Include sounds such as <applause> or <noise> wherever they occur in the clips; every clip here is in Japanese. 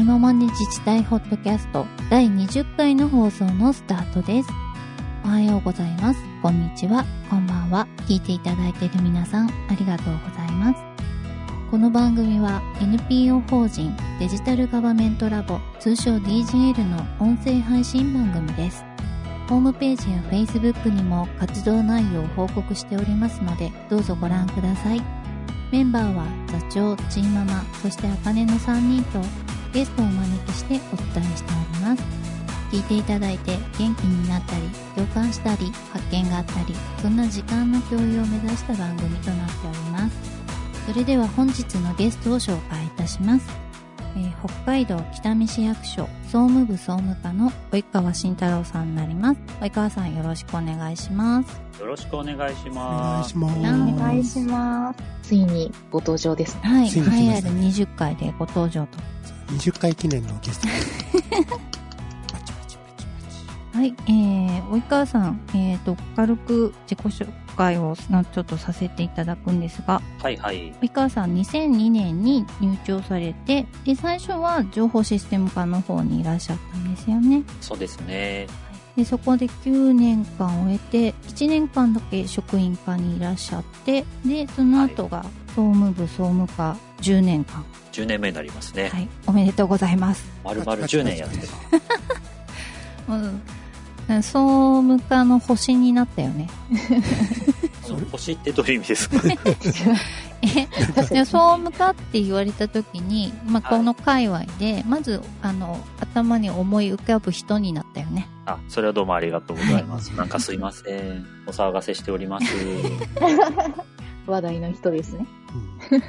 今まで自治体ホットキャスト第20回の放送のスタートです。おはようございます。こんにちは。こんばんは。聞いていただいている皆さん、ありがとうございます。この番組は NPO 法人デジタルガバメントラボ通称 DGL の音声配信番組です。ホームページや Facebook にも活動内容を報告しておりますので、どうぞご覧ください。メンバーは座長、チーママ、そしてあかねの3人とゲストをお招きしてお伝えしております。聞いていただいて元気になったり、共感したり、発見があったり、そんな時間の共有を目指した番組となっております。それでは本日のゲストを紹介いたします。えー北海道北見市役所総務部総務課の及川慎太郎さんになります。及川さんよろしくお願いします。よろしくお願いしお願ます。いします。おお願いします。ついにご登場ですね。はい、ついに来ま栄えるしたね20回でご登場と。20回記念のゲスト。<laughs> はい、えー、及川さん、えーと、軽く自己紹介をなちょっとさせていただくんですが、はいはい。及川さん2002年に入庁されて、で、最初は情報システム課の方にいらっしゃったんですよね。そうですね。で、そこで9年間終えて、1年間だけ職員課にいらっしゃって、で、その後が総務部総務課10年間。10年目になりますね。はい、おめでとうございます。丸々10年やってます。<laughs> うん。総務課の星になったよね。<laughs> その星ってどういう意味ですか？<laughs> え、で総務課って言われた時に、まあ、はいこの界隈で、まず、あの、頭に思い浮かぶ人になったよね。あ、それはどうもありがとうございます。なんかすいません。お騒がせしております。話題の人ですね。チうん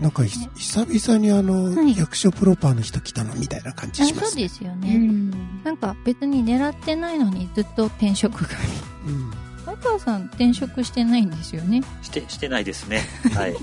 なんかひ久々にあの、はい役所プロパーの人来たのみたいな感じあします。そうですようね。ん。なんか別に狙ってないのにずっと転職が。うん。前川さん転職してないんですよね？して、してないですね。<laughs> はい。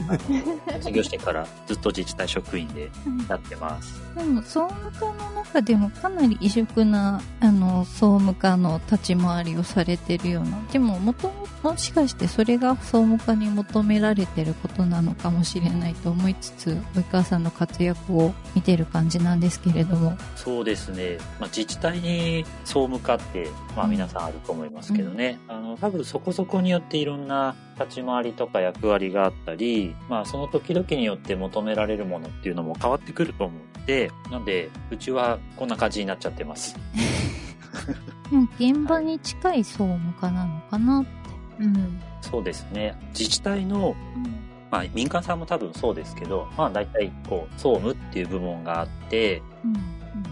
卒業してからずっと自治体職員でやってます。でも、総務課の中でもかなり異色な、あの、総務課の立ち回りをされてるような。でも、もとももしかしてそれが総務課に求められてることなのかもしれないと思いつつ、及川さんの活躍を見てる感じなんですけれども。そうですね。まあ、自治体に総務課って、まあうん皆さんあると思いますけどね。あの、多分そこそこによっていろんな立ち回りとか役割があったり、まあその時々によって求められるものっていうのも変わってくると思うので、なんで、うちはこんな感じになっちゃってます。<laughs> 現場に近い総務課なのかなって。うん。そうですね。自治体の、まあ民間さんも多分そうですけど、まあ大体こう、総務っていう部門があって、うん。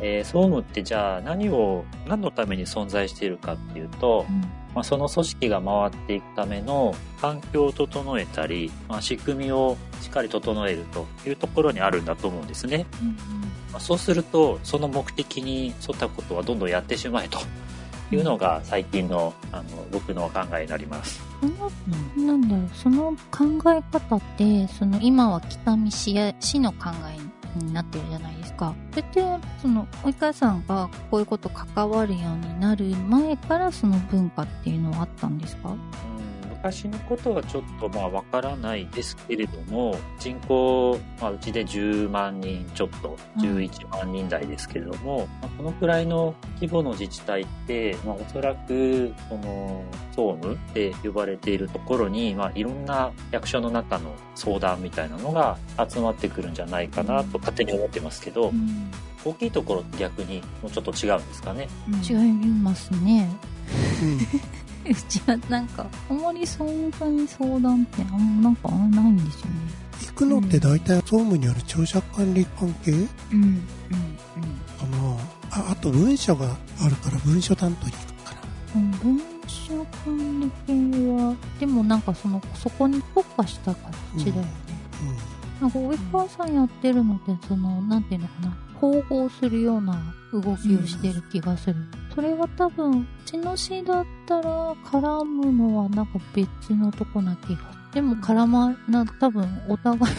えー総務ってじゃあ何を、何のために存在しているかっていうと、うん。まあ、その組織が回っていくための環境を整えたり、まあ、仕組みをしっかり整えるというところにあるんだと思うんですね。うん。まあ、そうすると、その目的に沿ったことはどんどんやってしまえというのが最近のあの僕の考えになります。その、なんだろう、その考え方って、その今は北見市の考えにになってるじゃないですか。それって、その、及川さんがこういうこと関わるようになる前からその文化っていうのはあったんですか？昔のことはちょっとまあわからないですけれども、人口、まあ、うちで10万人ちょっと、うん11万人台ですけれども、まあ、このくらいの規模の自治体って、まあ、おそらく、その、総務って呼ばれているところに、まあ、いろんな役所の中の相談みたいなのが集まってくるんじゃないかなと勝手に思ってますけど、うん。大きいところって逆にもうちょっと違うんですかね？違いますね。うん。<laughs> うちはなんか、あんまり総務課に相談ってあんまなんかないんですよね。行くのって大体総務による庁舎管理関係？うん。うん。かなああと文書があるから文書担当に行くかなうん文書管理系は、でもなんかその、そこに特化した形だよね。なんか、及川さんやってるのって、その、なんていうのかな、統合するような動きをしてる気がする。それは多分、うちの市だったら、絡むのはなんか別のとこな気が。でも絡ま、な、多分、お互い、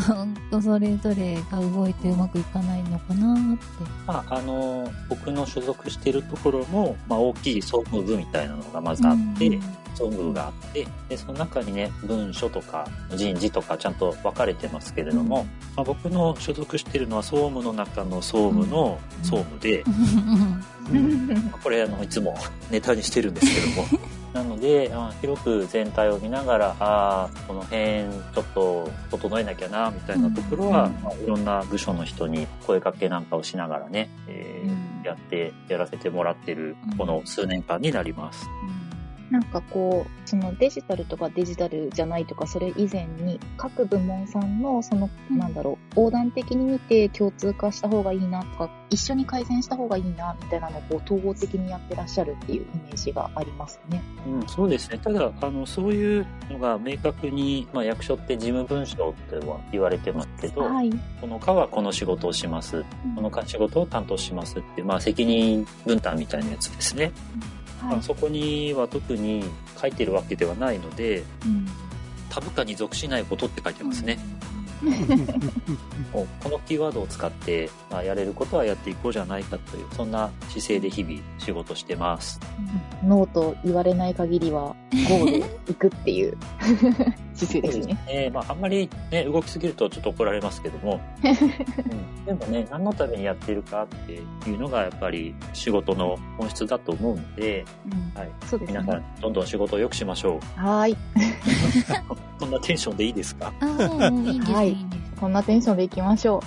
それぞれが動いてうまくいかないのかなって。まあ、あの、僕の所属しているところも、まあ、大きい総務部みたいなのがまずあって、うん。総務部があって、で、その中にね、文書とか人事とかちゃんと分かれてますけれども、まあ、僕の所属しているのは総務の中の総務の総務で、うん。まあこれあのいつもネタにしてるんですけども <laughs> なのであ広く全体を見ながらああこの辺ちょっと整えなきゃなみたいなところは、うん。まあ、いろんな部署の人に声かけなんかをしながらね、えーうん。やってやらせてもらってるうんこの数年間になります。なんかこう、そのデジタルとかデジタルじゃないとか、それ以前に各部門さんの、その、うんなんだろう、横断的に見て共通化した方がいいなとか、一緒に改善した方がいいな、みたいなのをこう統合的にやってらっしゃるっていうイメージがありますね。うん、そうですね。ただ、あの、そういうのが明確に、まあ、役所って事務文書っては言われてますけど、はい。この課はこの仕事をします。この課仕事を担当しますっていう、まあ、責任分担みたいなやつですね。まあ、そこには特に書いてるわけではないので、うん他部下に属しないことって書いてますね。<laughs> このキーワードを使って、まあ、やれることはやっていこうじゃないかという、そんな姿勢で日々仕事してます。ノーと言われない限りは、ゴール行くっていう姿勢ですね。ねまあ、あんまりね、動きすぎるとちょっと怒られますけども、<laughs> うん、でもね、何のためにやってるかっていうのがやっぱり仕事の本質だと思うので、うんはい、そうですね皆。さんどんどん仕事を良くしましょう。はーい。<laughs> こんなテンションでいいですか？ああ、もういいんです、はいいいんです。こんなテンションでいきましょ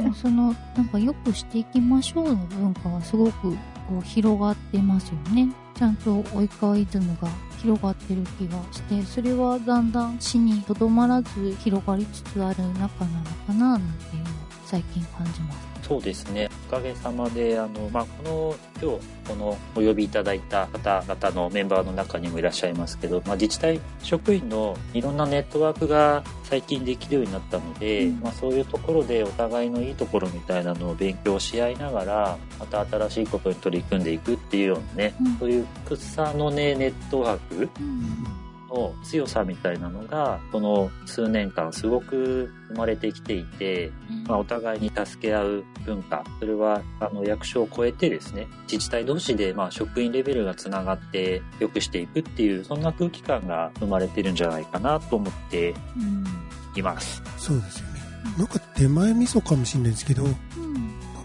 もうその、なんかよくしていきましょうの文化はすごくこう広がってますよね。ちゃんと及川イズムが広がってる気がして、それはだんだん死にとどまらず広がりつつある中なのかな、なんていうのを最近感じます。そうですね。おかげさまで、あの、まあ、この、今日、このお呼びいただいた方々のメンバーの中にもいらっしゃいますけど、まあ、自治体職員のいろんなネットワークが最近できるようになったので、うんまあ、そういうところでお互いのいいところみたいなのを勉強し合いながら、また新しいことに取り組んでいくっていうようなね、うんそういう草の根ネットワークうん。の強さみたいなのが、この数年間すごく生まれてきていて、まあ、お互いに助け合う文化、それはあの役所を超えてですね、自治体同士でまあ職員レベルがつながって良くしていくっていう、そんな空気感が生まれてるんじゃないかなと思ってうん。います。そうですよね。なんか手前味噌かもしれないですけど、うん。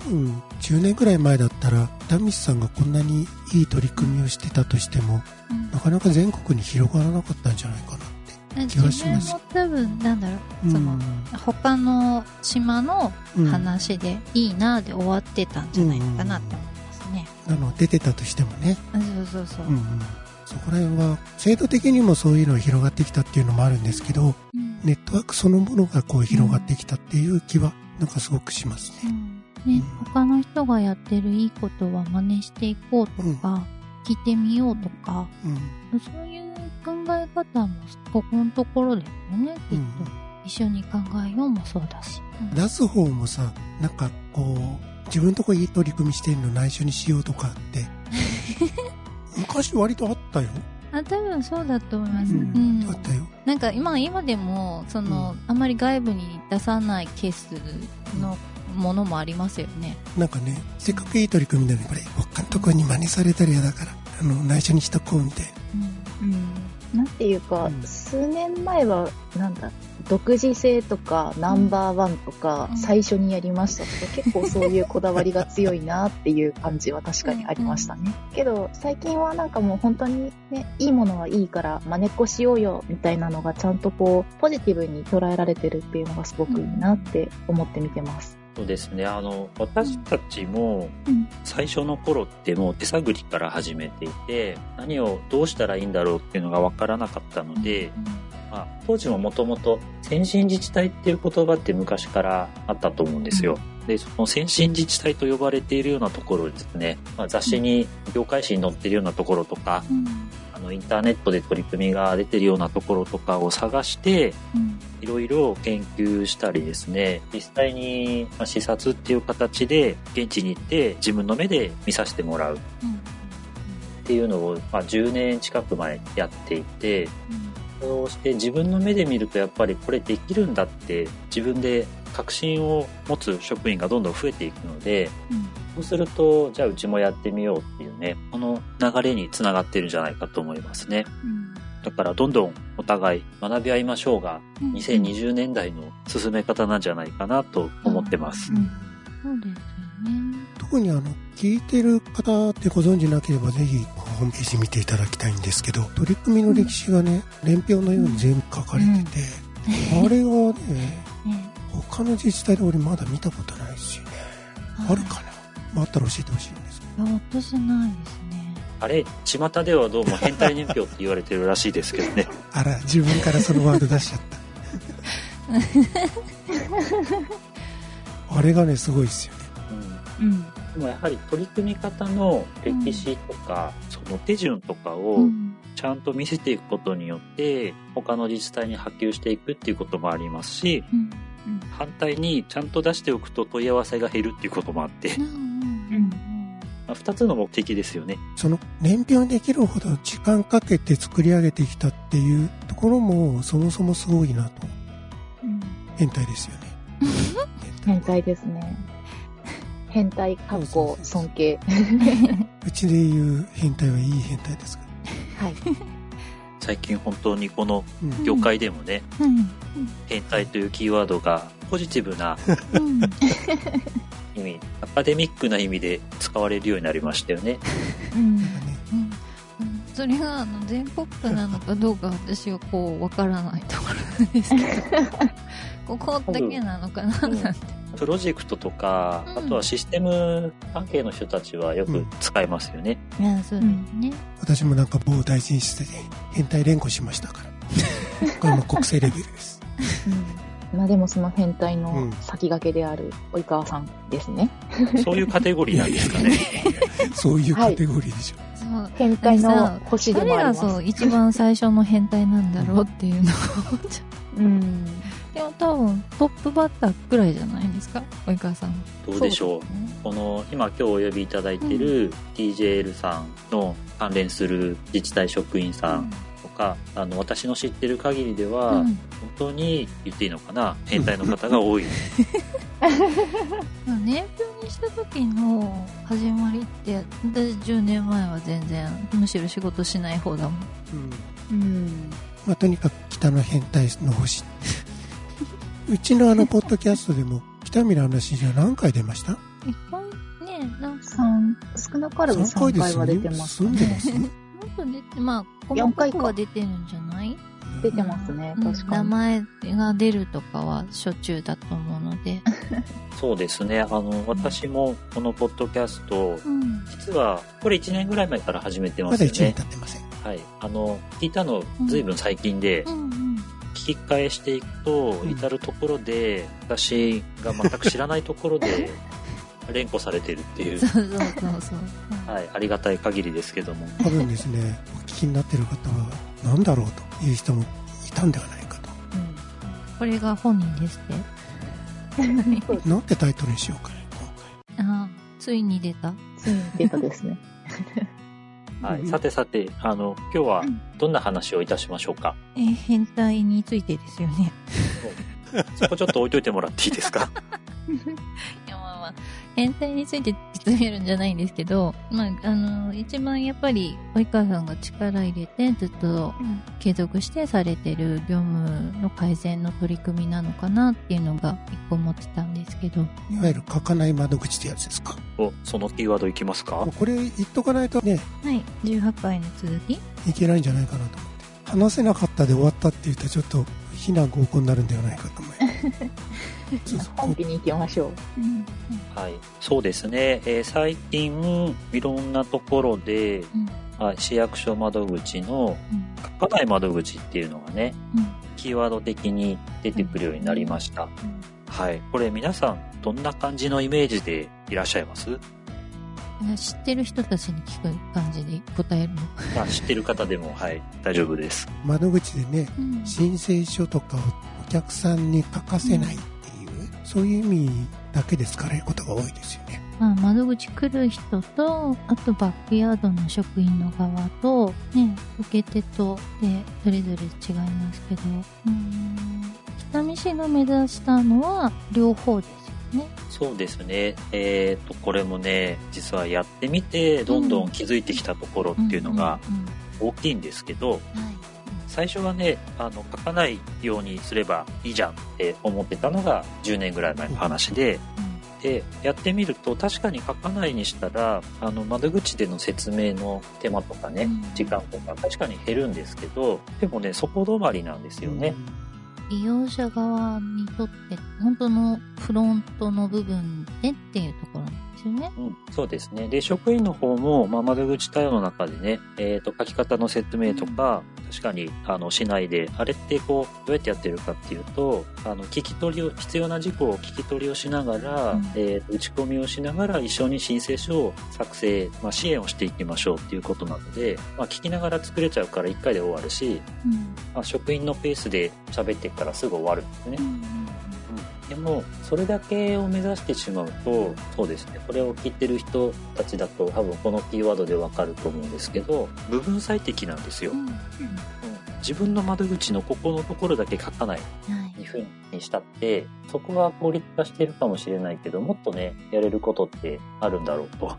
多分10年ぐらい前だったら、ダミスさんがこんなにいい取り組みをしてたとしても、なかなか全国に広がらなかったんじゃないかなって。気がします自分も多分、なんだろう、その、うん他の島のうん話でいいなで終わってたんじゃないかなって思いますね。あの出てたとしてもね、そうそうそう。うんうん、そこら辺は制度的にもそういうのが広がってきたっていうのもあるんですけどうんネットワークそのものがこう広がってきたっていう気はなんかすごくしますね。うんね、他の人がやってるいいことは真似していこうとか、聞いてみようとか、うんそういう考え方もここのところですよね、きっと。うん一緒に考えようもそうだし。うん出す方もさなんかこう自分のとこいい取り組みしてるの内緒にしようとかって <laughs> 昔割とあったよ。あ、多分そうだと思います。ううんん。あったよ。なんか今、今でも、その、あんまり外部に出さないケースのものもありますよね。なんかねせっかくいい取り組みなのにこれ他のとこに真似されたら嫌だからあの内緒にしとこうみたいな。うん。うん。なんていうか、うん数年前は、なんだ、独自性とか、ナンバーワンとか、うん最初にやりましたとか、結構そういうこだわりが強いなっていう感じは確かにありましたね。けど、最近はなんかもう本当にね、いいものはいいから真似っこしようよ、みたいなのがちゃんとこう、ポジティブに捉えられてるっていうのがすごくいいなって思って見てます。そうですね。あの、私たちもうん、最初の頃ってもう手探りから始めていて、何をどうしたらいいんだろうっていうのがわからなかったので、まあ、当時ももともと先進自治体っていう言葉って昔からあったと思うんですよ。で、その先進自治体と呼ばれているようなところですね、まあ、雑誌に、業界誌に載ってるようなところとか、の、インターネットで取り組みが出てるようなところとかを探して、うん。いろいろ研究したりですね、実際にまあ視察っていう形で現地に行って自分の目で見させてもらう。っていうのを、まあ、10年近く前やっていて、そうして自分の目で見るとやっぱりこれできるんだって自分で確信を持つ職員がどんどん増えていくので、うん、そうするとじゃあうちもやってみようっていうねこの流れにつながってるんじゃないかと思いますね。うん。だからどんどんお互い学び合いましょうが、2020年代の進め方なんじゃないかなと思ってます。うん。うん、そうですよね。特にあの、聞いてる方ってご存知なければぜひホームページ見ていただきたいんですけど、取り組みの歴史がね、年表のように全部書かれてて、あれがね、他の自治体で俺まだ見たことないしね。あるかな、あ、ったら教えてほしいんですけど。私ないですね。あれ、巷ではどうも変態年表って言われてるらしいですけどね。<laughs> あら、自分からそのワード出しちゃった。<laughs> あれがね、すごいですよね。うん。でもやはり取り組み方の歴史とか、うん、その手順とかをちゃんと見せていくことによって、他の自治体に波及していくっていうこともありますし、うんうん、反対にちゃんと出しておくと問い合わせが減るっていうこともあって、<laughs> まあ、2つの目的ですよね。その燃費できるほど時間かけて作り上げてきたっていうところもそもそもすごいなと。うん、変態ですよね。<laughs> 変態ですね。変態、かっこ尊敬。<laughs> うちで言う変態はいい変態ですか？ら。はい。最近本当にこの業界でもね、うん、変態というキーワードがポジティブな、意味アカデミックな意味で使われるようになりましたよね。うんそれがあの全国区なのかどうか私はこうわからないところですけど <laughs> ここだけなのかななんて。プロジェクトとか、うん、あとはシステム関係の人たちはよく使えますよね。うん、いや、そうですね。私もなんか某大臣室で変態連呼しましたから。<laughs> これも国政レベルです。うんまあでもその変態の先駆けである及川さんですね。<laughs> そういうカテゴリーなんですかね。そういうカテゴリーでしょ。はい、変態の星でもあります。誰がそう、一番最初の変態なんだろうっていうのを。うん。でも多分トップバッターくらいじゃないですか？及川さん。どうでしょう、ね、この今今日お呼びいただいてる TJL さんの関連する自治体職員さんかあの私の知ってる限りでは、うん、本当に言っていいのかな？変態の方が多い。<laughs> 年表にした時の始まりって私10年前は全然むしろ仕事しない方だもん。うん、うん。まあ、とにかく北の変態の星。<laughs> うちのあのポッドキャストでも北見の話じゃ何回出ました？いっぱいねなんか少なからず3回は出てます、ね、住んでます？と出て、まあ、細かくは出てるんじゃない？出てますね、確かに。名前が出るとかはしょっちゅうだと思うので。<laughs> そうですね。あの、私もこのポッドキャスト、うん、実は、これ1年ぐらい前から始めてますよね。まだ1年経ってません。はい。あの、聞いたのずいぶん最近で、うんうんうん聞き返していくと、至るところで、私が全く知らないところで、<laughs> 連呼されてるっていう。そうそうそうそう。はい、ありがたい限りですけども。多分ですね、お聞きになってる方は、何だろうという人もいたんではないかと。うん、これが本人ですって？<laughs> なんてタイトルにしようかね、今回。ああ、ついに出た。ついに出たですね。<laughs> はい、さてさて、あの、今日はどんな話をいたしましょうか？えー、変態についてですよね。<laughs> そこちょっと置いといてもらっていいですか？いや、まあまあ、変態について突っめるんじゃないんですけど、まあ、あの、一番やっぱり、及川さんが力入れて、ずっと継続してされてる業務の改善の取り組みなのかなっていうのが一個思ってたんですけど。いわゆる書かない窓口ってやつですか？お、そのキーワードいきますか？これ言っとかないとね。はい、18回の続きいけないんじゃないかなと思って。話せなかったで終わったって言ったらちょっと非難合行になるんではないかと思います。本気に行きましょう。はい、そうですね、えー、最近いろんなところで、うん、市役所窓口の書かない窓口っていうのがね、うん、キーワード的に出てくるようになりました。はい、これ皆さんどんな感じのイメージでいらっしゃいます？知ってる人たちに聞く感じで答えるの。あ知ってる方でもはい。大丈夫です。窓口でね、うん、申請書とかをお客さんに書かせないっていう、うん、そういう意味だけで使われることが多いですよねまあ、窓口来る人と、あとバックヤードの職員の側と、ね、受け手とで、それぞれ違いますけど、うん、北見市が目指したのは両方ですよね。そうですね。えっ、と、これもね、実はやってみて、どんどん気づいてきたところっていうのがうんうん大きいんですけど、うんはい。最初はね、あの、書かないようにすればいいじゃんって思ってたのが10年ぐらい前の話で、で、やってみると確かに書かないにしたら、あの、窓口での説明の手間とかね、うん時間とか確かに減るんですけど、でもね、そこ止まりなんですよね。利用者側にとって、本当のフロントの部分でっていうところなんですよね。うん、そうですね。で、職員の方も、まあ、窓口対応の中でね、えっ、と、書き方の説明とか、確かに、あの、しないで、あれってこう、どうやってやってるかっていうと、あの、聞き取りを、必要な事項を聞き取りをしながら、うんえっ、と、打ち込みをしながら一緒に申請書を作成、まあ、支援をしていきましょうっていうことなので、まあ、聞きながら作れちゃうから一回で終わるし、うん。まあ、職員のペースで喋ってからすぐ終わるんですね。でも、それだけを目指してしまうと、そうですね、これを聞いてる人たちだと多分このキーワードでわかると思うんですけど、部分最適なんですよ。うん。うん自分の窓口のここのところだけ書かないはい。2分にしたって、そこは効率化してるかもしれないけど、もっとね、やれることってあるんだろうと。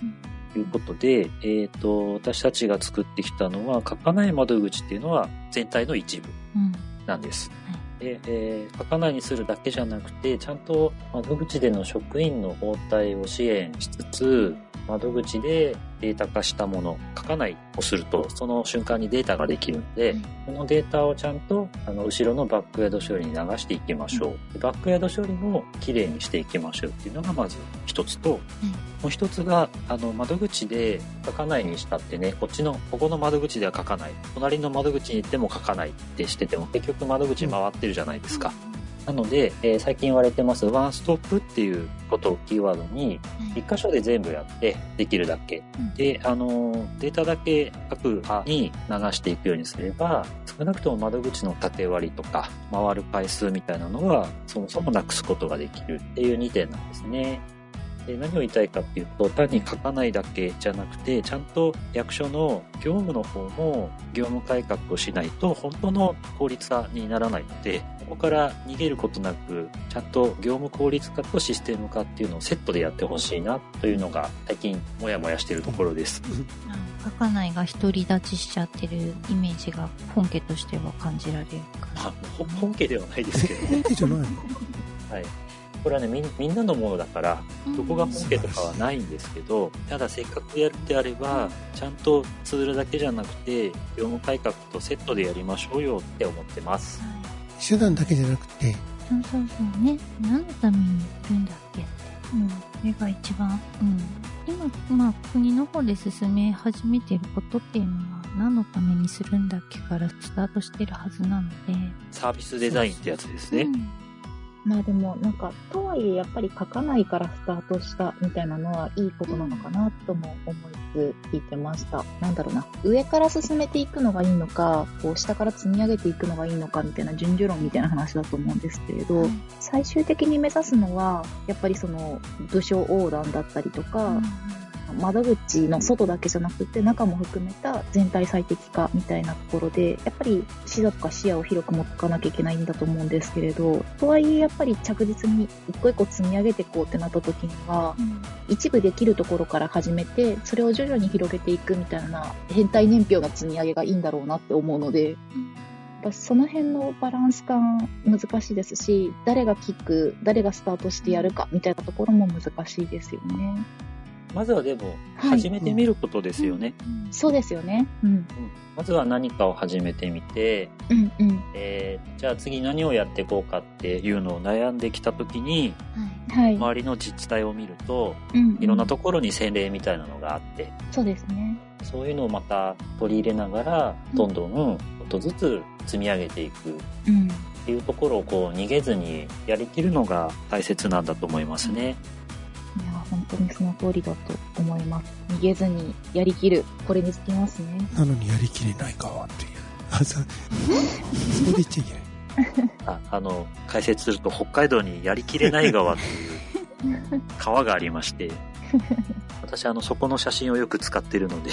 いうことで、えっ、と、私たちが作ってきたのは、書かない窓口っていうのは全体の一部うん。なんです。はで、えー書かないにするだけじゃなくて、ちゃんと窓口での職員の応対を支援しつつ、窓口でデータ化したもの、書かないをすると、その瞬間にデータができるので、はいこのデータをちゃんと、あの、後ろのバックヤード処理に流していきましょう。でバックヤード処理もきれいにしていきましょうっていうのがまず一つと、もう一つが、あの、窓口で書かないにしたってね、こっちの、ここの窓口では書かない。隣の窓口に行っても書かないってしてても、結局窓口回ってるじゃないですか。なので、えー最近言われてます、ワンストップっていうことをキーワードに、一箇所で全部やって、できるだけ。うんで、あのー、データだけ各派に流していくようにすれば、少なくとも窓口の縦割りとか、回る回数みたいなのは、そもそもなくすことができるっていう2点なんですね。で何を言いたいかっていうと、単に書かないだけじゃなくて、ちゃんと役所の業務の方も業務改革をしないと、本当の効率化にならないので、ここから逃げることなく、ちゃんと業務効率化とシステム化っていうのをセットでやってほしいなというのが、最近もやもやしているところです。書かないが独り立ちしちゃってるイメージが本家としては感じられるかまあ本家ではないですけど、本家じゃないの？はい。これはねみん、みんなのものだから、どこが本家とかはないんですけど、ただせっかくやるってあれば、ちゃんとツールだけじゃなくて、業務改革とセットでやりましょうよって思ってます。はい手段だけじゃなくて、そうそうそうね。何のためにやるんだっけって。うん。それが一番。うん。今、まあ、国の方で進め始めてることっていうのは、何のためにするんだっけからスタートしてるはずなので。サービスデザインってやつですね。うんまあでも、なんか、とはいえ、やっぱり書かないからスタートしたみたいなのはいいことなのかなとも思いつつ聞いてました。なんだろうな。上から進めていくのがいいのか、こう下から積み上げていくのがいいのかみたいな順序論みたいな話だと思うんですけれど、最終的に目指すのは、やっぱりその部署横断だったりとか、窓口の外だけじゃなくて中も含めた全体最適化みたいなところでやっぱり視座とか視野を広く持っていかなきゃいけないんだと思うんですけれどとはいえやっぱり着実に一個一個積み上げていこうってなった時にはうん一部できるところから始めてそれを徐々に広げていくみたいな変態年表の積み上げがいいんだろうなって思うのでやっぱその辺のバランス感難しいですし誰がキック誰がスタートしてやるかみたいなところも難しいですよね。まずはでも、はい始めてみることですよね。うんそうですよね。うん。うんまずは何かを始めてみて、うんうん。えーじゃあ次何をやっていこうかっていうのを悩んできた時に、はいはい。周りの自治体を見ると、うんいろんなところに洗礼みたいなのがあって、そうですね。そういうのをまた取り入れながら、どんどんちょっとずつ積み上げていくっうん。ていうところをこう逃げずにやりきるのが大切なんだと思いますね。いや、本当にその通りだと思います。逃げずにやりきる。これにつきますね。なのにやりきれない側っていう。あ、そ、そこで言っちゃいけない。<laughs> ああの、解説すると北海道にやりきれない川っていう川がありまして、<laughs> 私あのそこの写真をよく使ってるので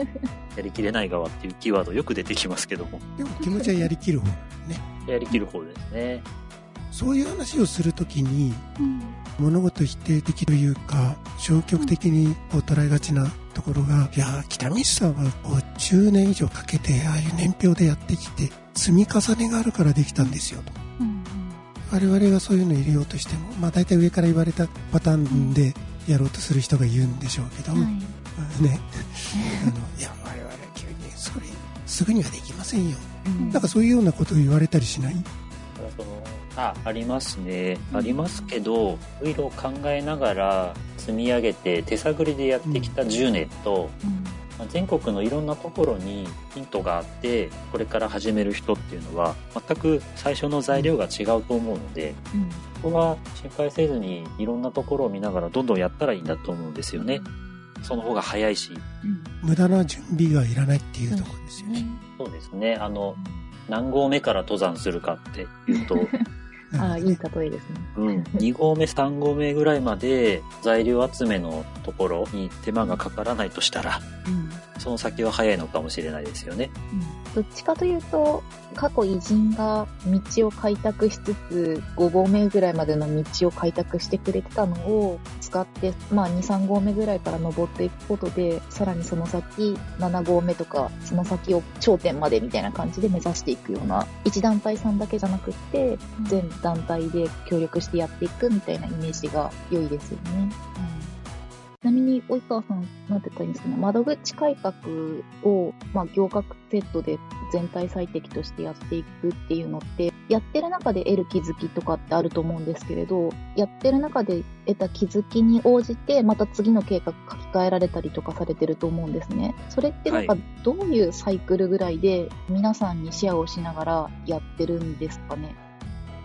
<laughs> やりきれない側っていうキーワードよく出てきますけどもでも気持ちはやりきる方ねやりきる方ですねそういう話をするときにうん。物事否定的というか消極的にこう捉えがちなところが、いやー北道さんはこう10年以上かけてああいう年表でやってきて積み重ねがあるからできたんですよと。うん我々がそういうの入れようとしても、まあ、大体上から言われたパターンでやろうとする人が言うんでしょうけど、はい。ね。<laughs> あのいや我々は急にそれすぐにはできませんよ。うん。なんかそういうようなことを言われたりしない？あありますね。ありますけどいろいろ考えながら積み上げて手探りでやってきた10年と、うん。まあ全国のいろんなところにヒントがあってこれから始める人っていうのは全く最初の材料が違うと思うのでうん。ここは心配せずにいろんなところを見ながらどんどんやったらいいんだと思うんですよね。その方が早いし。うん。無駄な準備がいらないっていうところですよね。そうですねあの何合目から登山するかっていうとああ、いい例えですね。うん、2合目3合目ぐらいまで材料集めのところに手間がかからないとしたら。うんその先は早いのかもしれないですよね。どっちかというと、過去偉人が道を開拓しつつ、5合目ぐらいまでの道を開拓してくれてたのを使って、まあ2、3合目ぐらいから登っていくことで、さらにその先、7合目とか、その先を頂点までみたいな感じで目指していくような、一団体さんだけじゃなくって、全団体で協力してやっていくみたいなイメージが良いですよね。ちなみに、及川さん、なんて言ったらいいんですかね、窓口改革を、まあ、行革セットで全体最適としてやっていくっていうのって、やってる中で得る気づきとかってあると思うんですけれど、やってる中で得た気づきに応じて、また次の計画書き換えられたりとかされてると思うんですね。それってなんかは、どういうサイクルぐらいで、皆さんにシェアをしながらやってるんですかね？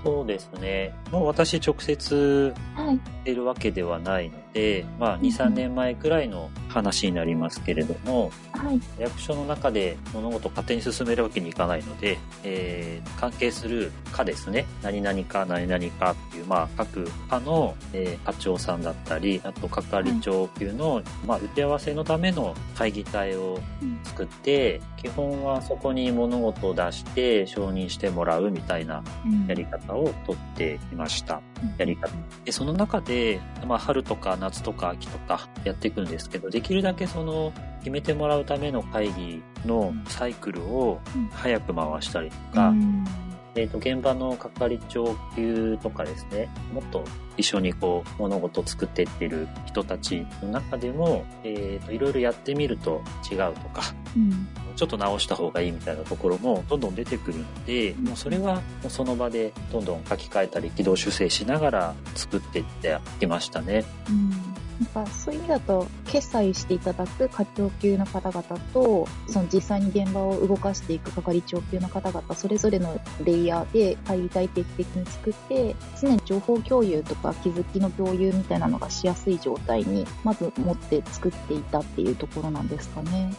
そうですねもう私直接はい。てるわけではないので、まあ、23年前くらいの話になりますけれどもはい。役所の中で物事を勝手に進めるわけにいかないので、えー関係する課ですね何々課何々課っていう、まあ、各課の、えー課長さんだったりあと係長級の、まあ、打ち合わせのための会議体を作って、基本はそこに物事を出して承認してもらうみたいなやり方をとっていました。やり方。で、その中で、まあ、春とか夏とか秋とかやっていくんですけど、できるだけその、決めてもらうための会議のサイクルを早く回したりとか、うんえっ、と、現場の係長級とかですね、もっと一緒にこう、物事を作っていってる人たちの中でも、えっ、と、いろいろやってみると違うとか、うん。ちょっと直した方がいいみたいなところもどんどん出てくるので、もうそれはもうその場でどんどん書き換えたり軌道修正しながら作っていってきましたね。うんなんかそういう意味だと、決済していただく課長級の方々と、その実際に現場を動かしていく係長級の方々、それぞれのレイヤーで会議体定期的に作って、常に情報共有とか気づきの共有みたいなのがしやすい状態に、まず持って作っていたっていうところなんですかね。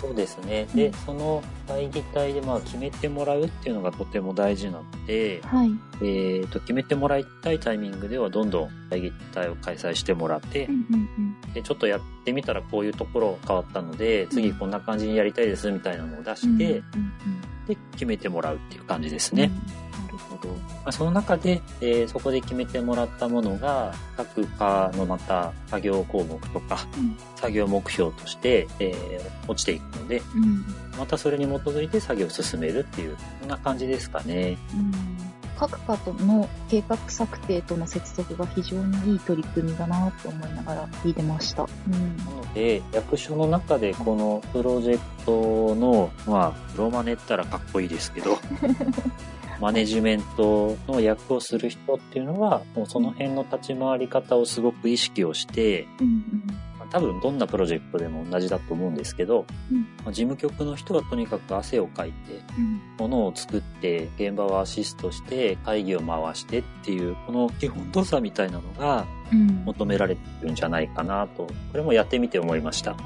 そうですね。でうん、その会議体でまあ決めてもらうっていうのがとても大事なので、はい。えっ、と、決めてもらいたいタイミングではどんどん会議体を開催してもらってう、んうんで、ちょっとやってみたらこういうところ変わったので、次こんな感じにやりたいですみたいなのを出うん。して、うんうんで、決めてもらうっていう感じですうんね。なるほど。まあ、その中で、えーそこで決めてもらったものが、各課のまた作業項目とか、うん作業目標として、えー落ちていくので、うんまたそれに基づいて作業を進めるっていう、そんな感じですかね。うん各課との計画策定との接続が非常にいい取り組みだなと思いながら聞いてました。うんなので、役所の中でこのプロジェクトの、まあ、プロマネったらかっこいいですけど、<laughs> マネジメントの役をする人っていうのは、もうその辺の立ち回り方をすごく意識をして、うんまあ多分どんなプロジェクトでも同じだと思うんですけど、うん。まあ事務局の人はとにかく汗をかいて、うん。ものを作って、現場をアシストして、会議を回してっていう、この基本動作みたいなのがうん。求められてるんじゃないかなと、これもやってみて思いました。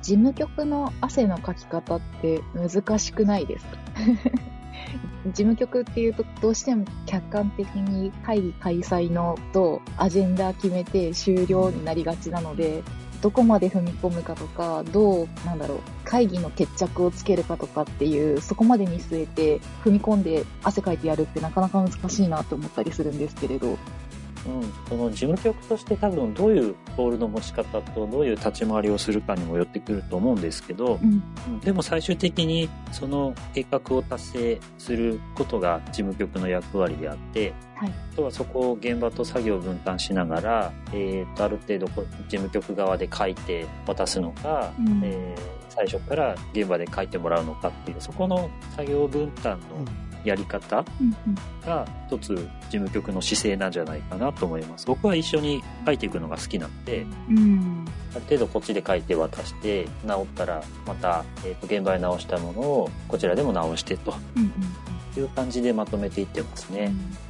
事務局の汗のかき方って難しくないですか？事務局っていうとどうしても客観的に会議開催のとアジェンダ決めて終了になりがちなので、どこまで踏み込むかとか、どう、なんだろう、会議の決着をつけるかとかっていう、そこまで見据えて踏み込んで汗かいてやるってなかなか難しいなと思ったりするんですけれど、うん、その事務局として多分どういうボールの持ち方とどういう立ち回りをするかにもよってくると思うんですけど、うん、でも最終的にその計画を達成することが事務局の役割であって、はい、あとはそこを現場と作業を分担しながら、えー、とある程度事務局側で書いて渡すのか、うん、えー、最初から現場で書いてもらうのかっていうそこの作業分担のやり方が一つ事務局の姿勢なんじゃないかなと思います。僕は一緒に書いていくのが好きなので、うん、ある程度こっちで書いて渡して直ったらまた、えー、と現場で直したものをこちらでも直してという感じでまとめていってますね。うん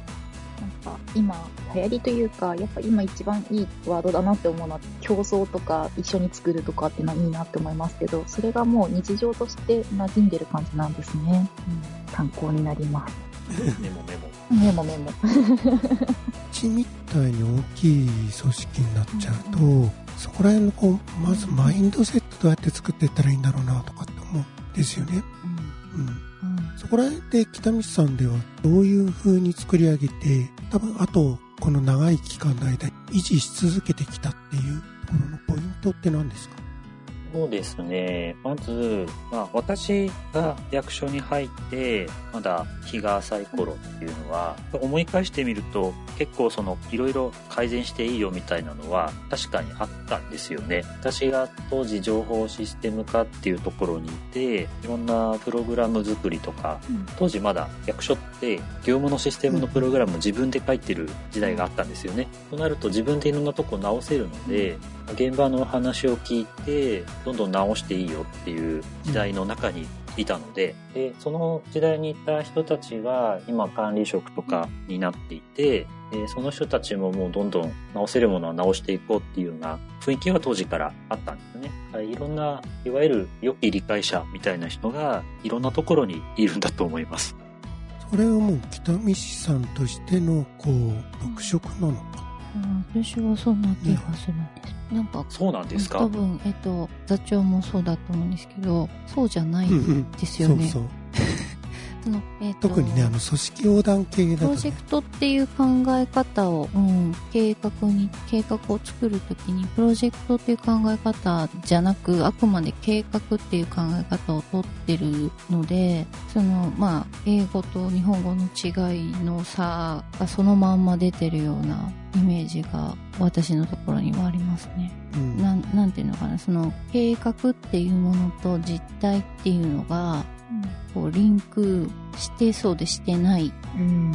なんか今流行りというかやっぱ今一番いいワードだなって思うのは競争とか一緒に作るとかっていうのはいいなって思いますけどそれがもう日常として馴染んでる感じなんですね、うん、参考になります。メモメモ。メモメモ。<laughs> ちみたいに大きい組織になっちゃうと、うん、そこら辺のこうまずマインドセットどうやって作っていったらいいんだろうなとかって思うんですよね、うん、うんそこら辺で北道さんではどういう風に作り上げて、多分あとこの長い期間の間維持し続けてきたっていうところのポイントって何ですか？そうですね。まず、まあ、私が役所に入って、まだ日が浅い頃っていうのは、思い返してみると、結構その、いろいろ改善していいよみたいなのは、確かにあったんですよね。私が当時情報システム化っていうところにいて、いろんなプログラム作りとか、当時まだ役所って業務のシステムのプログラムを自分で書いてる時代があったんですよね。となると自分でいろんなとこ直せるので、現場の話を聞いて、どんどん直していいよっていう時代の中にいたので、で、その時代にいた人たちが今管理職とかになっていて、でその人たちももうどんどん直せるものは直していこうっていうような雰囲気は当時からあったんですね。いろんな、いわゆる良き理解者みたいな人がいろんなところにいるんだと思います。それはもう北見市さんとしてのこう特色なのか私はそんな気がするんです。なんか、そうなんですか？多分、えっと、座長もそうだと思うんですけど、そうじゃないですよね。うんうん、そうそう。そのえー、特にね、あの、組織横断系だと、ね、プロジェクトっていう考え方を、うん、計画に、計画を作るときに、プロジェクトっていう考え方じゃなく、あくまで計画っていう考え方をとってるので、その、まあ、英語と日本語の違いの差がそのまんま出てるようなイメージが私のところにはありますね。うん、ななんていうのかな、その計画っていうものと実態っていうのが、こうリンクしてそうでしてない。うん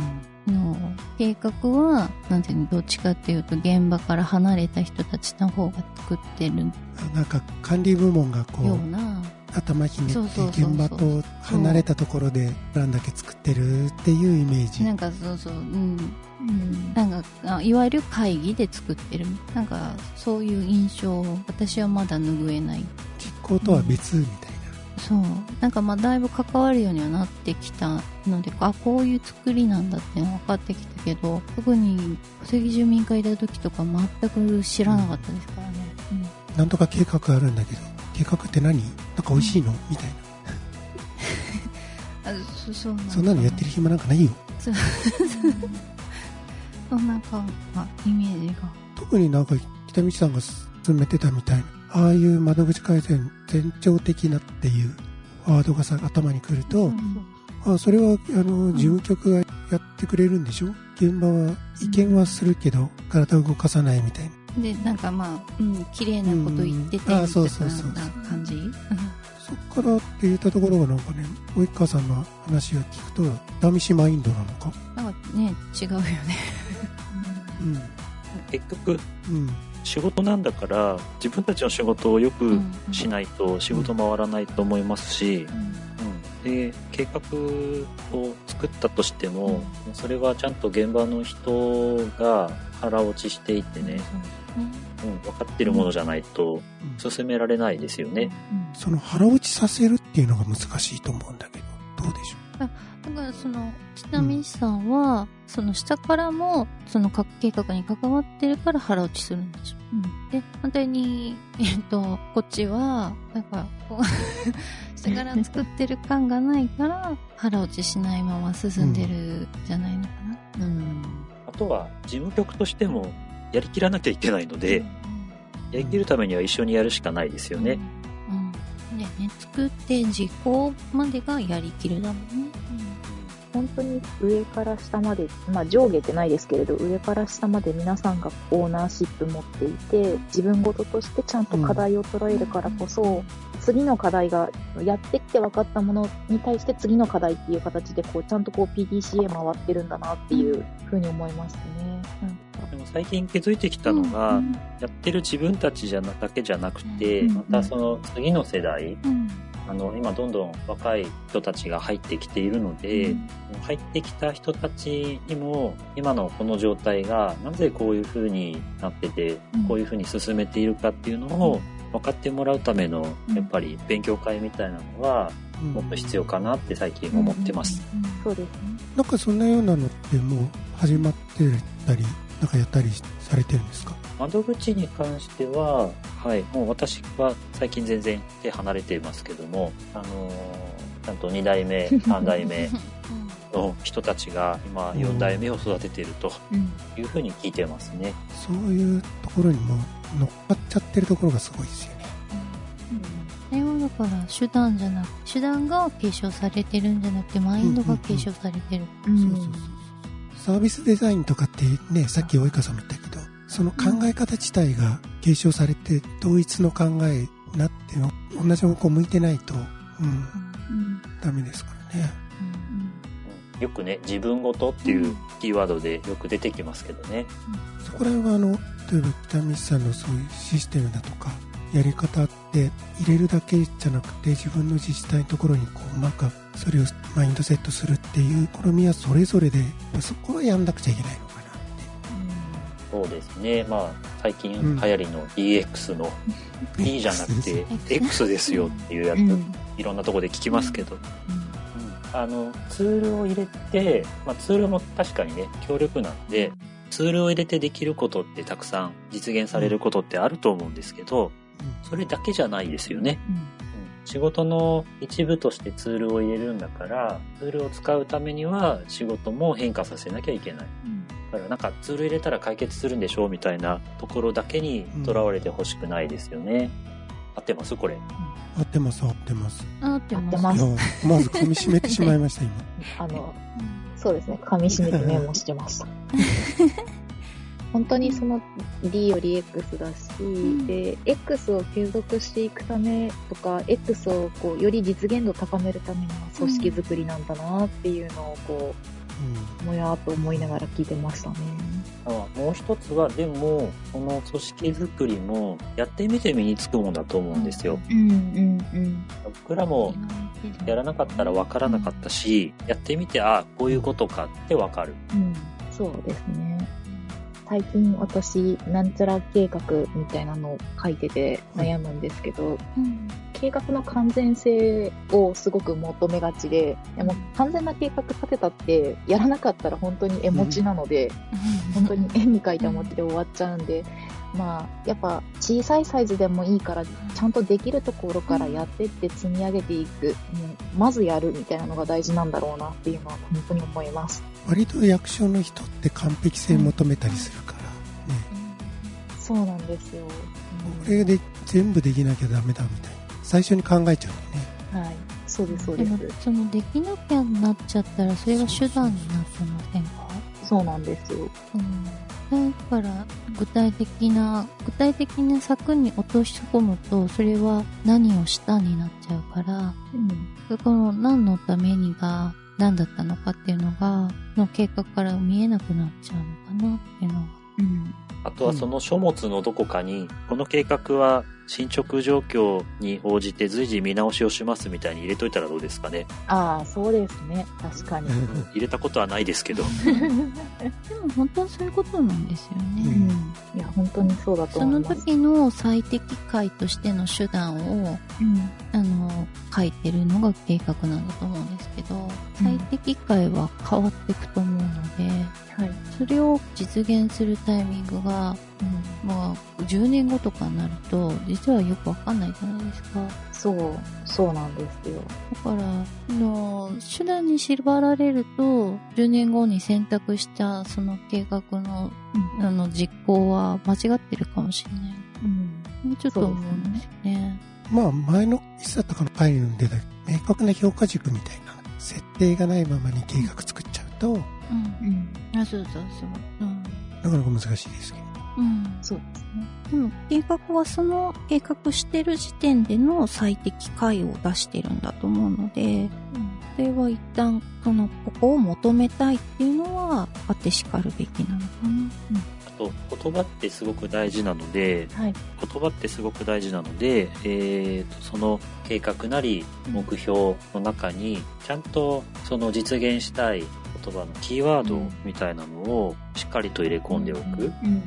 の。計画は、なんていうの、どっちかっていうと、現場から離れた人たちの方が作ってる。なんか、管理部門がこう、ような。頭ひねって現場と離れたところでプランだけ作ってるっていうイメージ。なんかそうそううん。うん、なんかいわゆる会議で作ってる。なんかそういう印象を私はまだ拭えない。実行とは別みたいな、そう。なんかまあだいぶ関わるようにはなってきたのであこういう作りなんだって分かってきたけど特に戸籍住民会いた時とか全く知らなかったですからね、うん、なんとか計画あるんだけど計画って何？なんか美味しいの？みたいな。あそそうそんなのやってる暇なんかないよ。そんなかイメージが。特になんか北道さんが進めてたみたいな。ああいう窓口改善前兆的なっていうワードがさ頭にくると、あそれはあの事務局がやってくれるんでしょ？現場は意見はするけど体を動かさないみたいな。でなんかまあ、うん、綺麗なこと言っててみたいな感じ？<laughs> そっからって言ったところがなんかね及川さんの話を聞くとダミシマインドなのか？なんかね違うよね。うん、結局、うん、仕事なんだから自分たちの仕事をよくしないと仕事回らないと思いますし、うん、で計画を作ったとしても、それはちゃんと現場の人が腹落ちしていてね、うん、分かってるものじゃないと進められないですよね、その腹落ちさせるっていうのが難しいと思うんだけどどうでしょう？だからその、北見さんは、その下からも、その核計画に関わってるから腹落ちするんでしょ？うん。で、反対に、えっと、こっちは、なんか、こう、<laughs> 下から作ってる感がないから、腹落ちしないまま進んでるじゃないのかな。うん。あとは、事務局としても、やりきらなきゃいけないので、やりきるためには一緒にやるしかないですよね。うん。ねね、作って実行までがやりきるだもんね。本当に上から下まで、まあ上下ってないですけれど、上から下まで皆さんがオーナーシップ持っていて、自分事としてちゃんと課題を捉えるからこそ、次の課題がやってきて分かったものに対して次の課題っていう形でこうちゃんとこう PDCA 回ってるんだなっていうふうに思いますね。最近気づいてきたのが、うんやってる自分たちじゃなだけじゃなくて、うんまたその次の世代、うん。あの、今どんどん若い人たちが入ってきているので、うん。入ってきた人たちにも、今のこの状態が、なぜこういう風になっててうん、こういう風に進めているかっていうのを分かってもらうための、うん。やっぱり勉強会みたいなのは、うん。もっと必要かなって最近思ってます。そうですね。なんかそんなようなのってもう始まってたり、なんかやったりされてるんですか？窓口に関しては、はい、もう私は最近全然手離れていますけども、あのーちゃんと2代目、<laughs> 3代目の人たちが今4代目を育てているとうん。いうふうに聞いてますね。そういうところにも乗っかっちゃってるところがすごいですよね。あれはだから手段じゃなく手段が継承されてるんじゃなくてマインドが継承されてる。うんそうそうそうそう。サービスデザインとかってね、さっき及川さんも言ったけど、その考え方自体が継承されて、同一の考えになっての、同じ方向向いてないと、うん、うん。ダメですからね。うんよくね、自分ごとっていうキーワードでよく出てきますけどね。そこら辺はあの、例えば北見さんのそういうシステムだとか、やり方って入れるだけじゃなくて自分の自治体のところにこううまくそれをマインドセットするっていう好みはそれぞれでそこはやんなくちゃいけないのかなって。そうですね。まあ、最近うん。流行りの DX の <laughs> D じゃなくて X ですよっていうやつ、うん。いろんなところで聞きますけど、あの、ツールを入れて、まあ、ツールも確かにね、強力なんで、ツールを入れてできることってたくさん実現されることってあると思うんですけど、それだけじゃないですよね。うん仕事の一部としてツールを入れるんだから、ツールを使うためには仕事も変化させなきゃいけない。だからなんかツール入れたら解決するんでしょうみたいなところだけにとらわれてほしくないですよね。合ってます？これ。合ってます合ってます。あってます。合ってますまず噛み締めてしまいました今。あの、そうですね。噛み締めてメモしてました。<laughs> 本当にその D より X だし、んで、X を継続していくためとか、X をこう、より実現度を高めるためには組織づくりなんだなっていうのをこう、もやーっと思いながら聞いてましたね。あもう一つは、でも、その組織づくりもやってみて身につくものだと思うんですよ。うんうんうん。僕らもやらなかったら分からなかったし、やってみて、ああ、こういうことかって分かる。うん、そうですね。最近私、なんちゃら計画みたいなのを書いてて悩むんですけど、うん。計画の完全性をすごく求めがちで、でも完全な計画立てたって、やらなかったら本当に絵持ちなので、本当に絵に描いた餅で終わっちゃうんで、まあ、やっぱ小さいサイズでもいいから、ちゃんとできるところからやってって積み上げていく、もうまずやるみたいなのが大事なんだろうなっていうのは本当に思います。割と役所の人って完璧性求めたりするから、ね、そうなんですよ。これで全部できなきゃダメだみたいな。最初に考えちゃうんでね。はい。そうです、そうでもです。そのできなきゃなっちゃったらそれが手段になってませんかそうなんですよ。うん、だから具体的な具体的な策に落とし込むとそれは何をしたになっちゃうからうん。この何のためにが何だったのかっていうのがの計画から見えなくなっちゃうのかなっていうのはうん。あとはその書物のどこかに、この計画は進捗状況に応じて随時見直しをしますみたいに入れといたらどうですかね。ああ、そうですね。確かに。入れたことはないですけど。<laughs> でも本当はそういうことなんですようね。ん。いや、本当にそうだとその思います。時の最適解としての手段を、うん。あの、書いてるのが計画なんだと思うんですけど、最適解は変わっていくと思うので、はい。それを実現するタイミングが、まあ、10年後とかになると、実はよくわかんないじゃないですか。そう、そうなんですよ。だから、あの、手段に縛られると、10年後に選択したその計画の、あの、実行は間違ってるかもしれない。うん。ちょっと思うんですよね。まあ、前の、いつだったかの回に出た、明確な評価軸みたいな、設定がないままに計画作っちゃうと、うん。うん。あ、そうそうそう。うん。なかなか難しいですけど。うん。そうですね。でも、計画はその計画してる時点での最適解を出してるんだと思うので、それは一旦、その、ここを求めたいっていうのは、あってしかるべきなのかな。あと、言葉ってすごく大事なので、はい。言葉ってすごく大事なので、えーと、その計画なり目標の中に、ちゃんとその実現したい言葉のキーワードみたいなのをしっかりと入れ込んでおく。うん。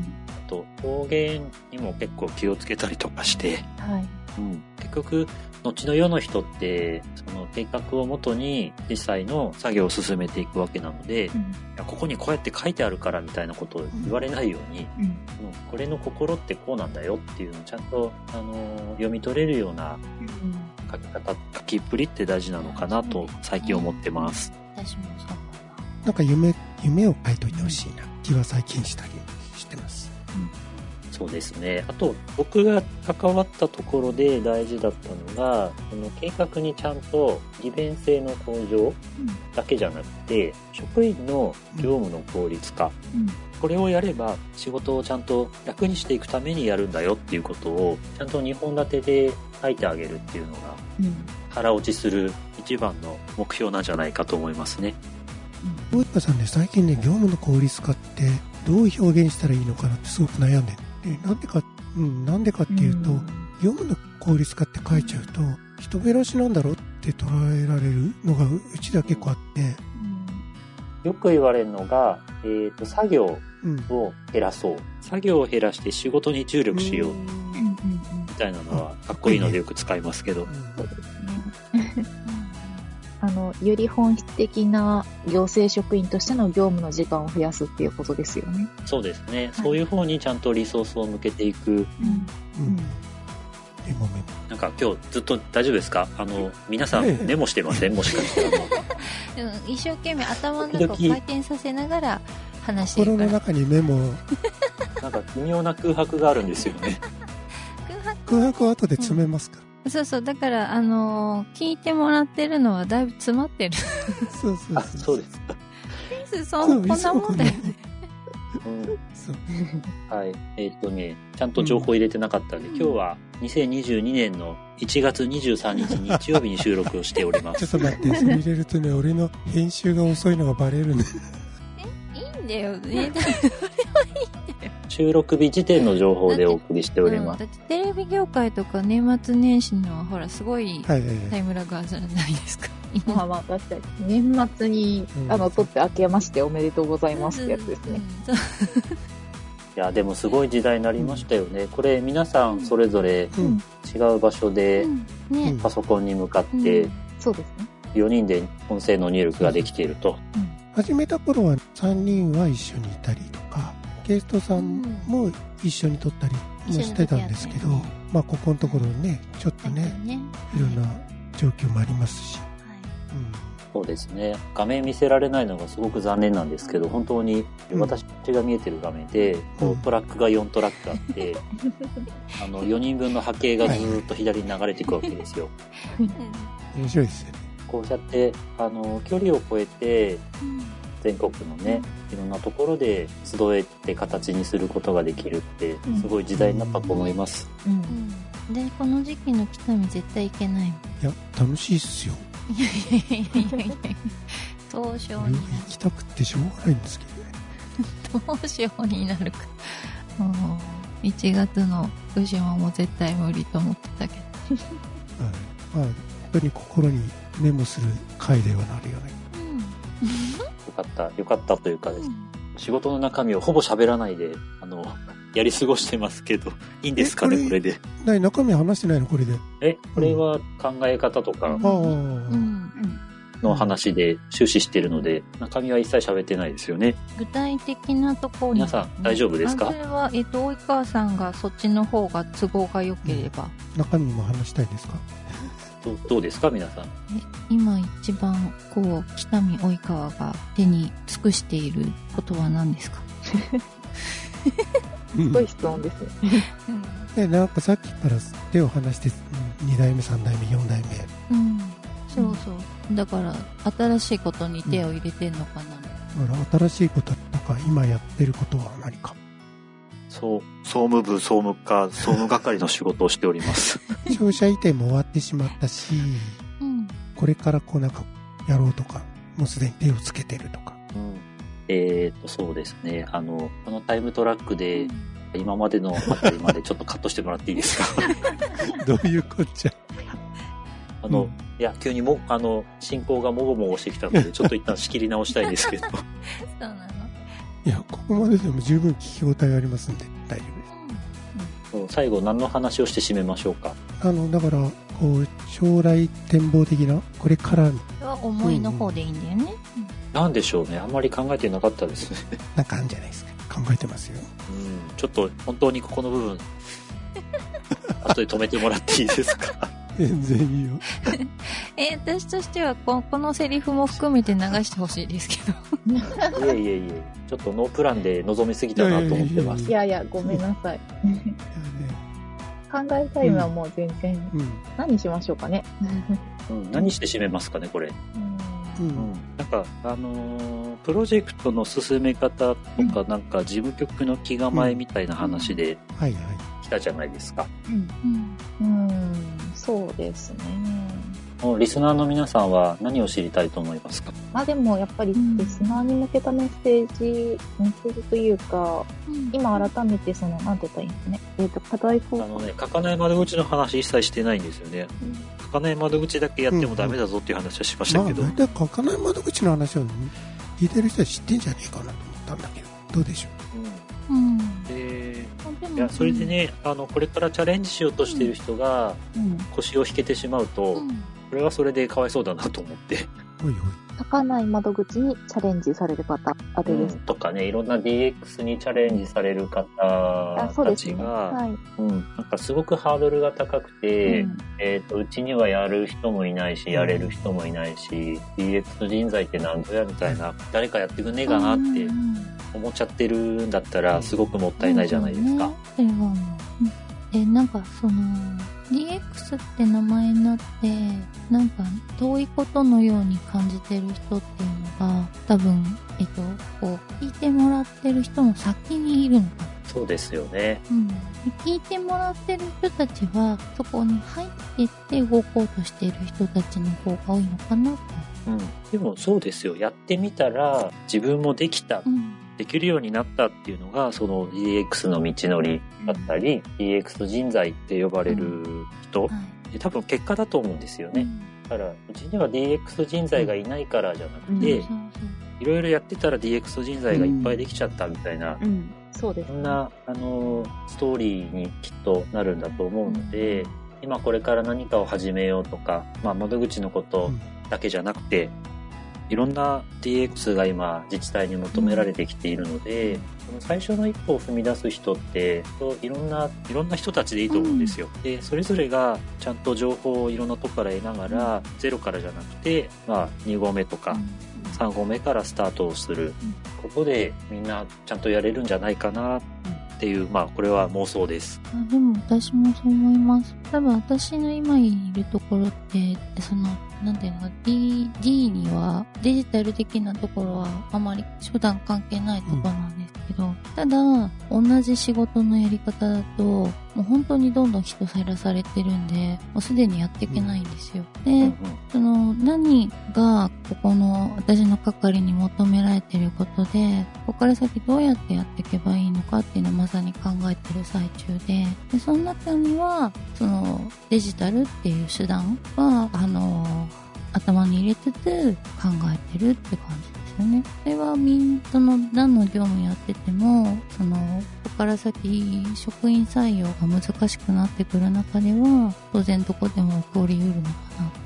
あと、表現にも結構気をつけたりとかして、はい。うん、結局、後の世の人って、その計画をもとに実際の作業を進めていくわけなので、いやここにこうやって書いてあるからみたいなことを言われないように、うん。うんこれの心ってこうなんだよっていうのをちゃんと、あのー読み取れるような書き方、書きっぷりって大事なのかなと最近思ってます。うかなんか夢、夢を書いといてほしいな気は最近したりしてます。そうですね。あと、僕が関わったところで大事だったのが、その計画にちゃんと利便性の向上だけじゃなくて、職員の業務の効率化。うん。これをやれば仕事をちゃんと楽にしていくためにやるんだよっていうことをちゃんと2本立てで書いてあげるっていうのがうん。腹落ちする一番の目標なんじゃないかと思いますね。大塚さんね、最近ね、業務の効率化ってどう表現したらいいのかなってすごく悩んでる。でなんでか、うん、なんでかっていうと、業務の効率化って書いちゃうと、人減らしなんだろって捉えられるのがううちでは結構あって、よく言われるのが、えっ、と、作業うん。を減らそう。作業を減らして仕事に注力しよううん。うん。みたいなのはかっこいいのでよく使いますけど。そうですね。あの、より本質的な行政職員としての業務の時間を増やすっていうことですよね。そうですね。そういう方にちゃんとリソースを向けていく。うん。うん。なん。か今日ずっと大丈夫ですかあの、皆さん。ええメモしてません。もしかしたら。うん、一生懸命頭の中を回転させながら話して心るから。の中にメモを、なん。か奇妙な空白があるん。ですよね。空白空白は後で詰めますから。そうそう、だから、あのー聞いてもらってるのはだいぶ詰まってる。そうそうあ、そうですか。そんこんなもんだよね。うんそう。はい。えっ、とね、ちゃんと情報入れてなかったんで、うん今日は2022年の1月23日日曜日に収録をしておりま <laughs> ちょっす。と待って、それ入れるとね、俺の編集が遅いのがバレるね。いいんだよね。<laughs> 収録日時点の情報でお送りしております。うんだってテレビ業界とか年末年始のはほらすごい。タイムラグあるじゃないですか。<laughs> まあまあ、確かに。年末に、うんあの、撮って明けましておめでとうございますってやつですね。うん。いや、でもすごい時代になりましたよね。これ皆さんそれぞれうん。違う場所でパソコンに向かってうんそうですね。4人で音声の入力ができていると。始めた頃は3人は一緒にいたりとか、ゲストさんも一緒に撮ったりもしてたんですけど、まあここのところね、ちょっとね、ね。い。ろんな状況もありますし、はい。そうですね。画面見せられないのがすごく残念なんですけど、本当にうん。私が見えてる画面で、こうん。うトラックが4トラックあって、<laughs> あの4人分の波形がずーっと左に流れていくわけですよ。面白いですよね。こうやって、あの、距離を超えて、全国のね、いろんなところで集えて形にすることができるって、すごい時代になったと思います。うん。うんで、この時期の北見絶対行けないもん。いや、楽しいっすよ。いやいやいやいやいや凍傷俺はにな行きたくってしょうがないんですけどね。る。凍傷になるか。うん1月の福島も絶対無理と思ってたけど。はいまあ、本当に心にメモする回ではなるよね。よかった、よかったというかです、仕事の中身をほぼ喋らないで、あの、<laughs> やり過ごしてますけど、いいんですかね、えこれで。何中身話してないのこれで。え、これは考え方とかの話で終始してるので、中身は一切喋ってないですよね。具体的なところに、皆さん大丈夫ですか？あそれは、えっと、及川さんがそっちの方が都合が良ければ、中身も話したいですか？どうどうですか、皆さん？え今一番、こう、北見及川が手に尽くしていることは何ですか？<laughs> すごい質問ですね。でなんかさっきから手を離して2代目3代目4代目うん。そうそう。だから、新しいことに手を入れてんのかな。だから新しいこととか今やってることは何か？そう、総務部、総務課、総務係の仕事をしております。消費者移転も終わってしまったしうん。これからこうなんかやろうとかもうすでに手をつけてるとかうんえーと、そうですね。あの、このタイムトラックで、今までのあたりまでちょっとカットしてもらっていいですか？<laughs> どういうこっちゃ？あの、うんいや、急にも、あの、進行がもごもごしてきたので、ちょっと一旦仕切り直したいんですけど。<laughs> そうなのいやここまででも十分聞き応えありますんで大丈夫です最後何の話をして締めましょうか？あのだからこう将来展望的なこれからは思いの方でいいんだよね。なんでしょうね。あんまり考えてなかったですね。<laughs> なんかあるんじゃないですか考えてますようん。ちょっと、本当にここの部分、<laughs> 後で止めてもらっていいですか？全然いいよ <laughs> えー私としてはこ、このセリフも含めて流してほしいですけど。いえいえいえ。ちょっとノープランで望みすぎたなと思ってます。いやいや、ごめんなさい。いやね考えタイムはもう全然、うん何しましょうかね。うん、何して締めますかね、これ。ううんん。なんか、あのープロジェクトの進め方とか、なんか事務局の気構えみたいな話ではいはい来たじゃないですか。うん。うん、そうですね。もうリスナーの皆さんは何を知りたいと思いますか？まあでもやっぱりうんリスナーに向けたメッセージ、メッセージというか、今改めてその、なんて言ったらいいんですかね。えっ、と、課題あのね、書かない窓口の話一切してないんですよね。書かない窓口だけやってもダメだぞっていう話はしましたけど。まあ大体書かない窓口の話を聞いてる人は知ってんじゃねえかなと思ったんだけどどうでしょう？ん。うんででもいや、それで、ね、あの、これからチャレンジしようとしている人がうん。腰を引けてしまうと、うんこれはそれでかわいそうだなと思って。うおい書かない窓口にチャレンジされる方、あれです。とかね、いろんな DX にチャレンジされる方た。ちが、はい。うん、なんかすごくハードルが高くて、うんえっ、と、うちにはやる人もいないし、やれる人もいないし、DX 人材って何ぞやみたいな、誰かやってくんねえかなってうん思っちゃってるんだったら、すごくもったいないじゃないですか。う。うんえ、なんかその、DX って名前になって、なんか遠いことのように感じてる人っていうのが、多分、えっと、こう、聞いてもらってる人の先にいるのかな。そうですよね。うん。で聞いてもらってる人たちは、そこに入ってって動こうとしている人たちの方が多いのかなって。うん。でもそうですよ。やってみたら、自分もできたうん。できるようになったっていうのが、その DX の道のりだったり、DX 人材って呼ばれる人、はい。で多分結果だと思うんですよね。うん。だから、うちには DX 人材がいないからじゃなくて、いろいろやってたら DX 人材がいっぱいできちゃったみたいな、うん。そうですそんな、あの、ストーリーにきっとなるんだと思うので、今これから何かを始めようとか、まあ、窓口のことだけじゃなくて、いろんな DX が今自治体に求められてきているので、その最初の一歩を踏み出す人って、いろんな、いろんな人たちでいいと思うんですよ。で、それぞれがちゃんと情報をいろんなとこから得ながら、ゼロからじゃなくて、まあ、2合目とか、3合目からスタートをする。ここでみんなちゃんとやれるんじゃないかなっっていう、まあ、これは妄想です。あでも私もそう思います。多分私の今いるところって、その、なんていうのか、D、D にはデジタル的なところはあまり手段関係ないところなんですけど、ただ、同じ仕事のやり方だと、もう本当にどんどん人減らされてるんで、もうすでにやっていけないんですよ。で、うんうん。その何がここの私の係に求められてることで、ここから先どうやってやっていけばいいのかっていうのをまさに考えてる最中で、でその中には、そのデジタルっていう手段は、あの、頭に入れつつ考えてるって感じよね。それはみん、その何の業務やってても、その、ここから先職員採用が難しくなってくる中では、当然どこでも起こりうるのか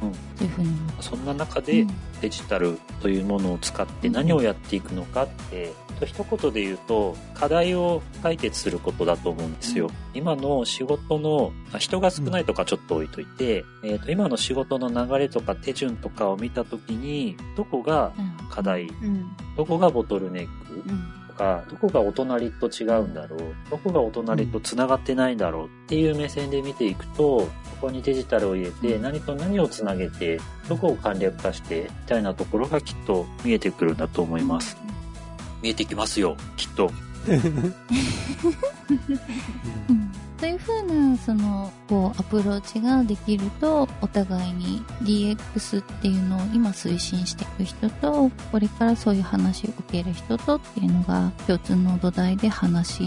な、うん。というふうに思ってそんな中でうん。デジタルというものを使って何をやっていくのかって、と一言で言うと課題を解決することだと思うんですよ。今の仕事のあ人が少ないとかちょっと置いといて、えーと今の仕事の流れとか手順とかを見た時にどこがうん課題、うん。どこがボトルネックうん。とか、どこがお隣と違うんだろう、どこがお隣と繋がってないんだろうっていう目線で見ていくと、ここにデジタルを入れて、何と何をつなげて、どこを簡略化して、みたいなところがきっと見えてくるんだと思います。見えてきますよ、きっと。うんそういうふうな、その、こう、アプローチができると、お互いに DX っていうのを今推進していく人と、これからそういう話を受ける人とっていうのが、共通の土台で話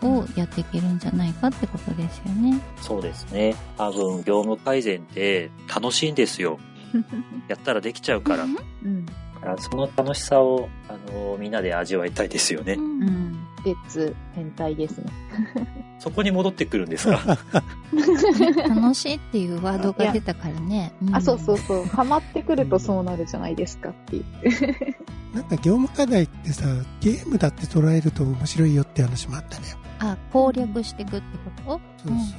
をやっていけるんじゃないかってことですよね。そうですね。多分、業務改善って楽しいんですよ。<laughs> やったらできちゃうから。うん。だからその楽しさを、あの、みんなで味わいたいですよねう。。うんん。レッツ変態ですね。<laughs> そこに戻ってくるんですか？楽しいっていうワードが出たからね。んあ、そうそうそう。ハマってくるとそうなるじゃないですかっていう。<laughs> なんか業務課題ってさ、ゲームだって捉えると面白いよって話もあったね。あ、攻略していくってこと？そうそうそう。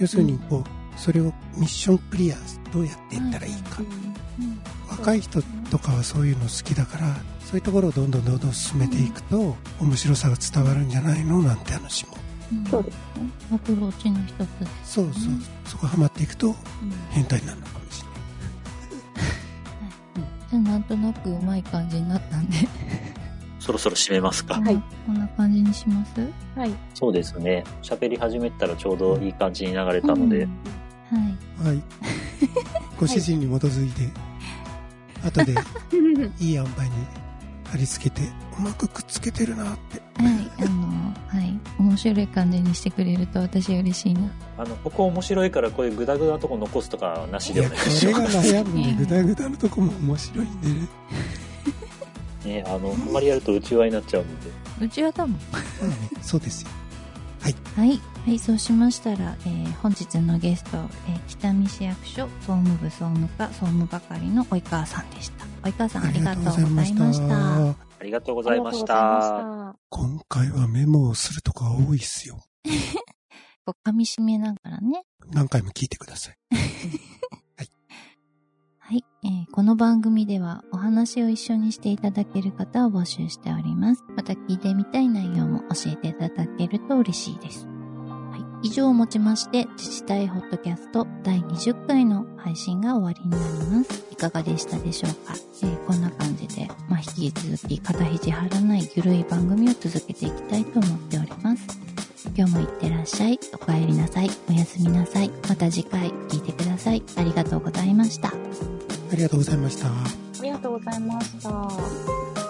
要するに、こう、それをミッションクリアどうやっていったらいいか。うん若い人とかはそういうの好きだから、そういうところをどんどんどんどん進めていくと、面白さが伝わるんじゃないのなんて話も。うんそうですね。アプローチの一つです。そうそう。そこハマっていくとうん変態になるのかもしれない。じゃあなんとなくうまい感じになったんで。<laughs> そろそろ締めますか。はいこんな感じにします？はい。そうですね。喋り始めたらちょうどいい感じに流れたので、うんはい。はい。<laughs> ご主人に基づいて、後でいい塩梅に貼り付けて、うまくくっつけてるなって。はい、あの、はい。面白い感じにしてくれると私は嬉しいな。あの、ここ面白いからこういうグダグダなとこ残すとかなしでお願いしこれがます。悩むね。ぐだぐだのとこも面白いんでね。ね、あの、あんまりやると内輪になっちゃうので。うちは多分。まあね、そうですよ。はい。はい、そうしましたら、えー本日のゲスト、えー北見市役所総務部総務課総務係の及川さんでした。及川さんありがとうございました。ありがとうございました。今回はメモをするとか多いっすよ。<laughs> こう噛み締めながらね。何回も聞いてください。<laughs> はい、えーこの番組ではお話を一緒にしていただける方を募集しております。また聞いてみたい内容も教えていただけると嬉しいです。はい、以上をもちまして自治体ホットキャスト第20回の配信が終わりになります。いかがでしたでしょうか、えーこんな感じで、まあ、引き続き肩肘張らないゆるい番組を続けていきたいと思っております。今日もいってらっしゃい。お帰りなさい。おやすみなさい。また次回聞いてください。ありがとうございました。ありがとうございました。ありがとうございました。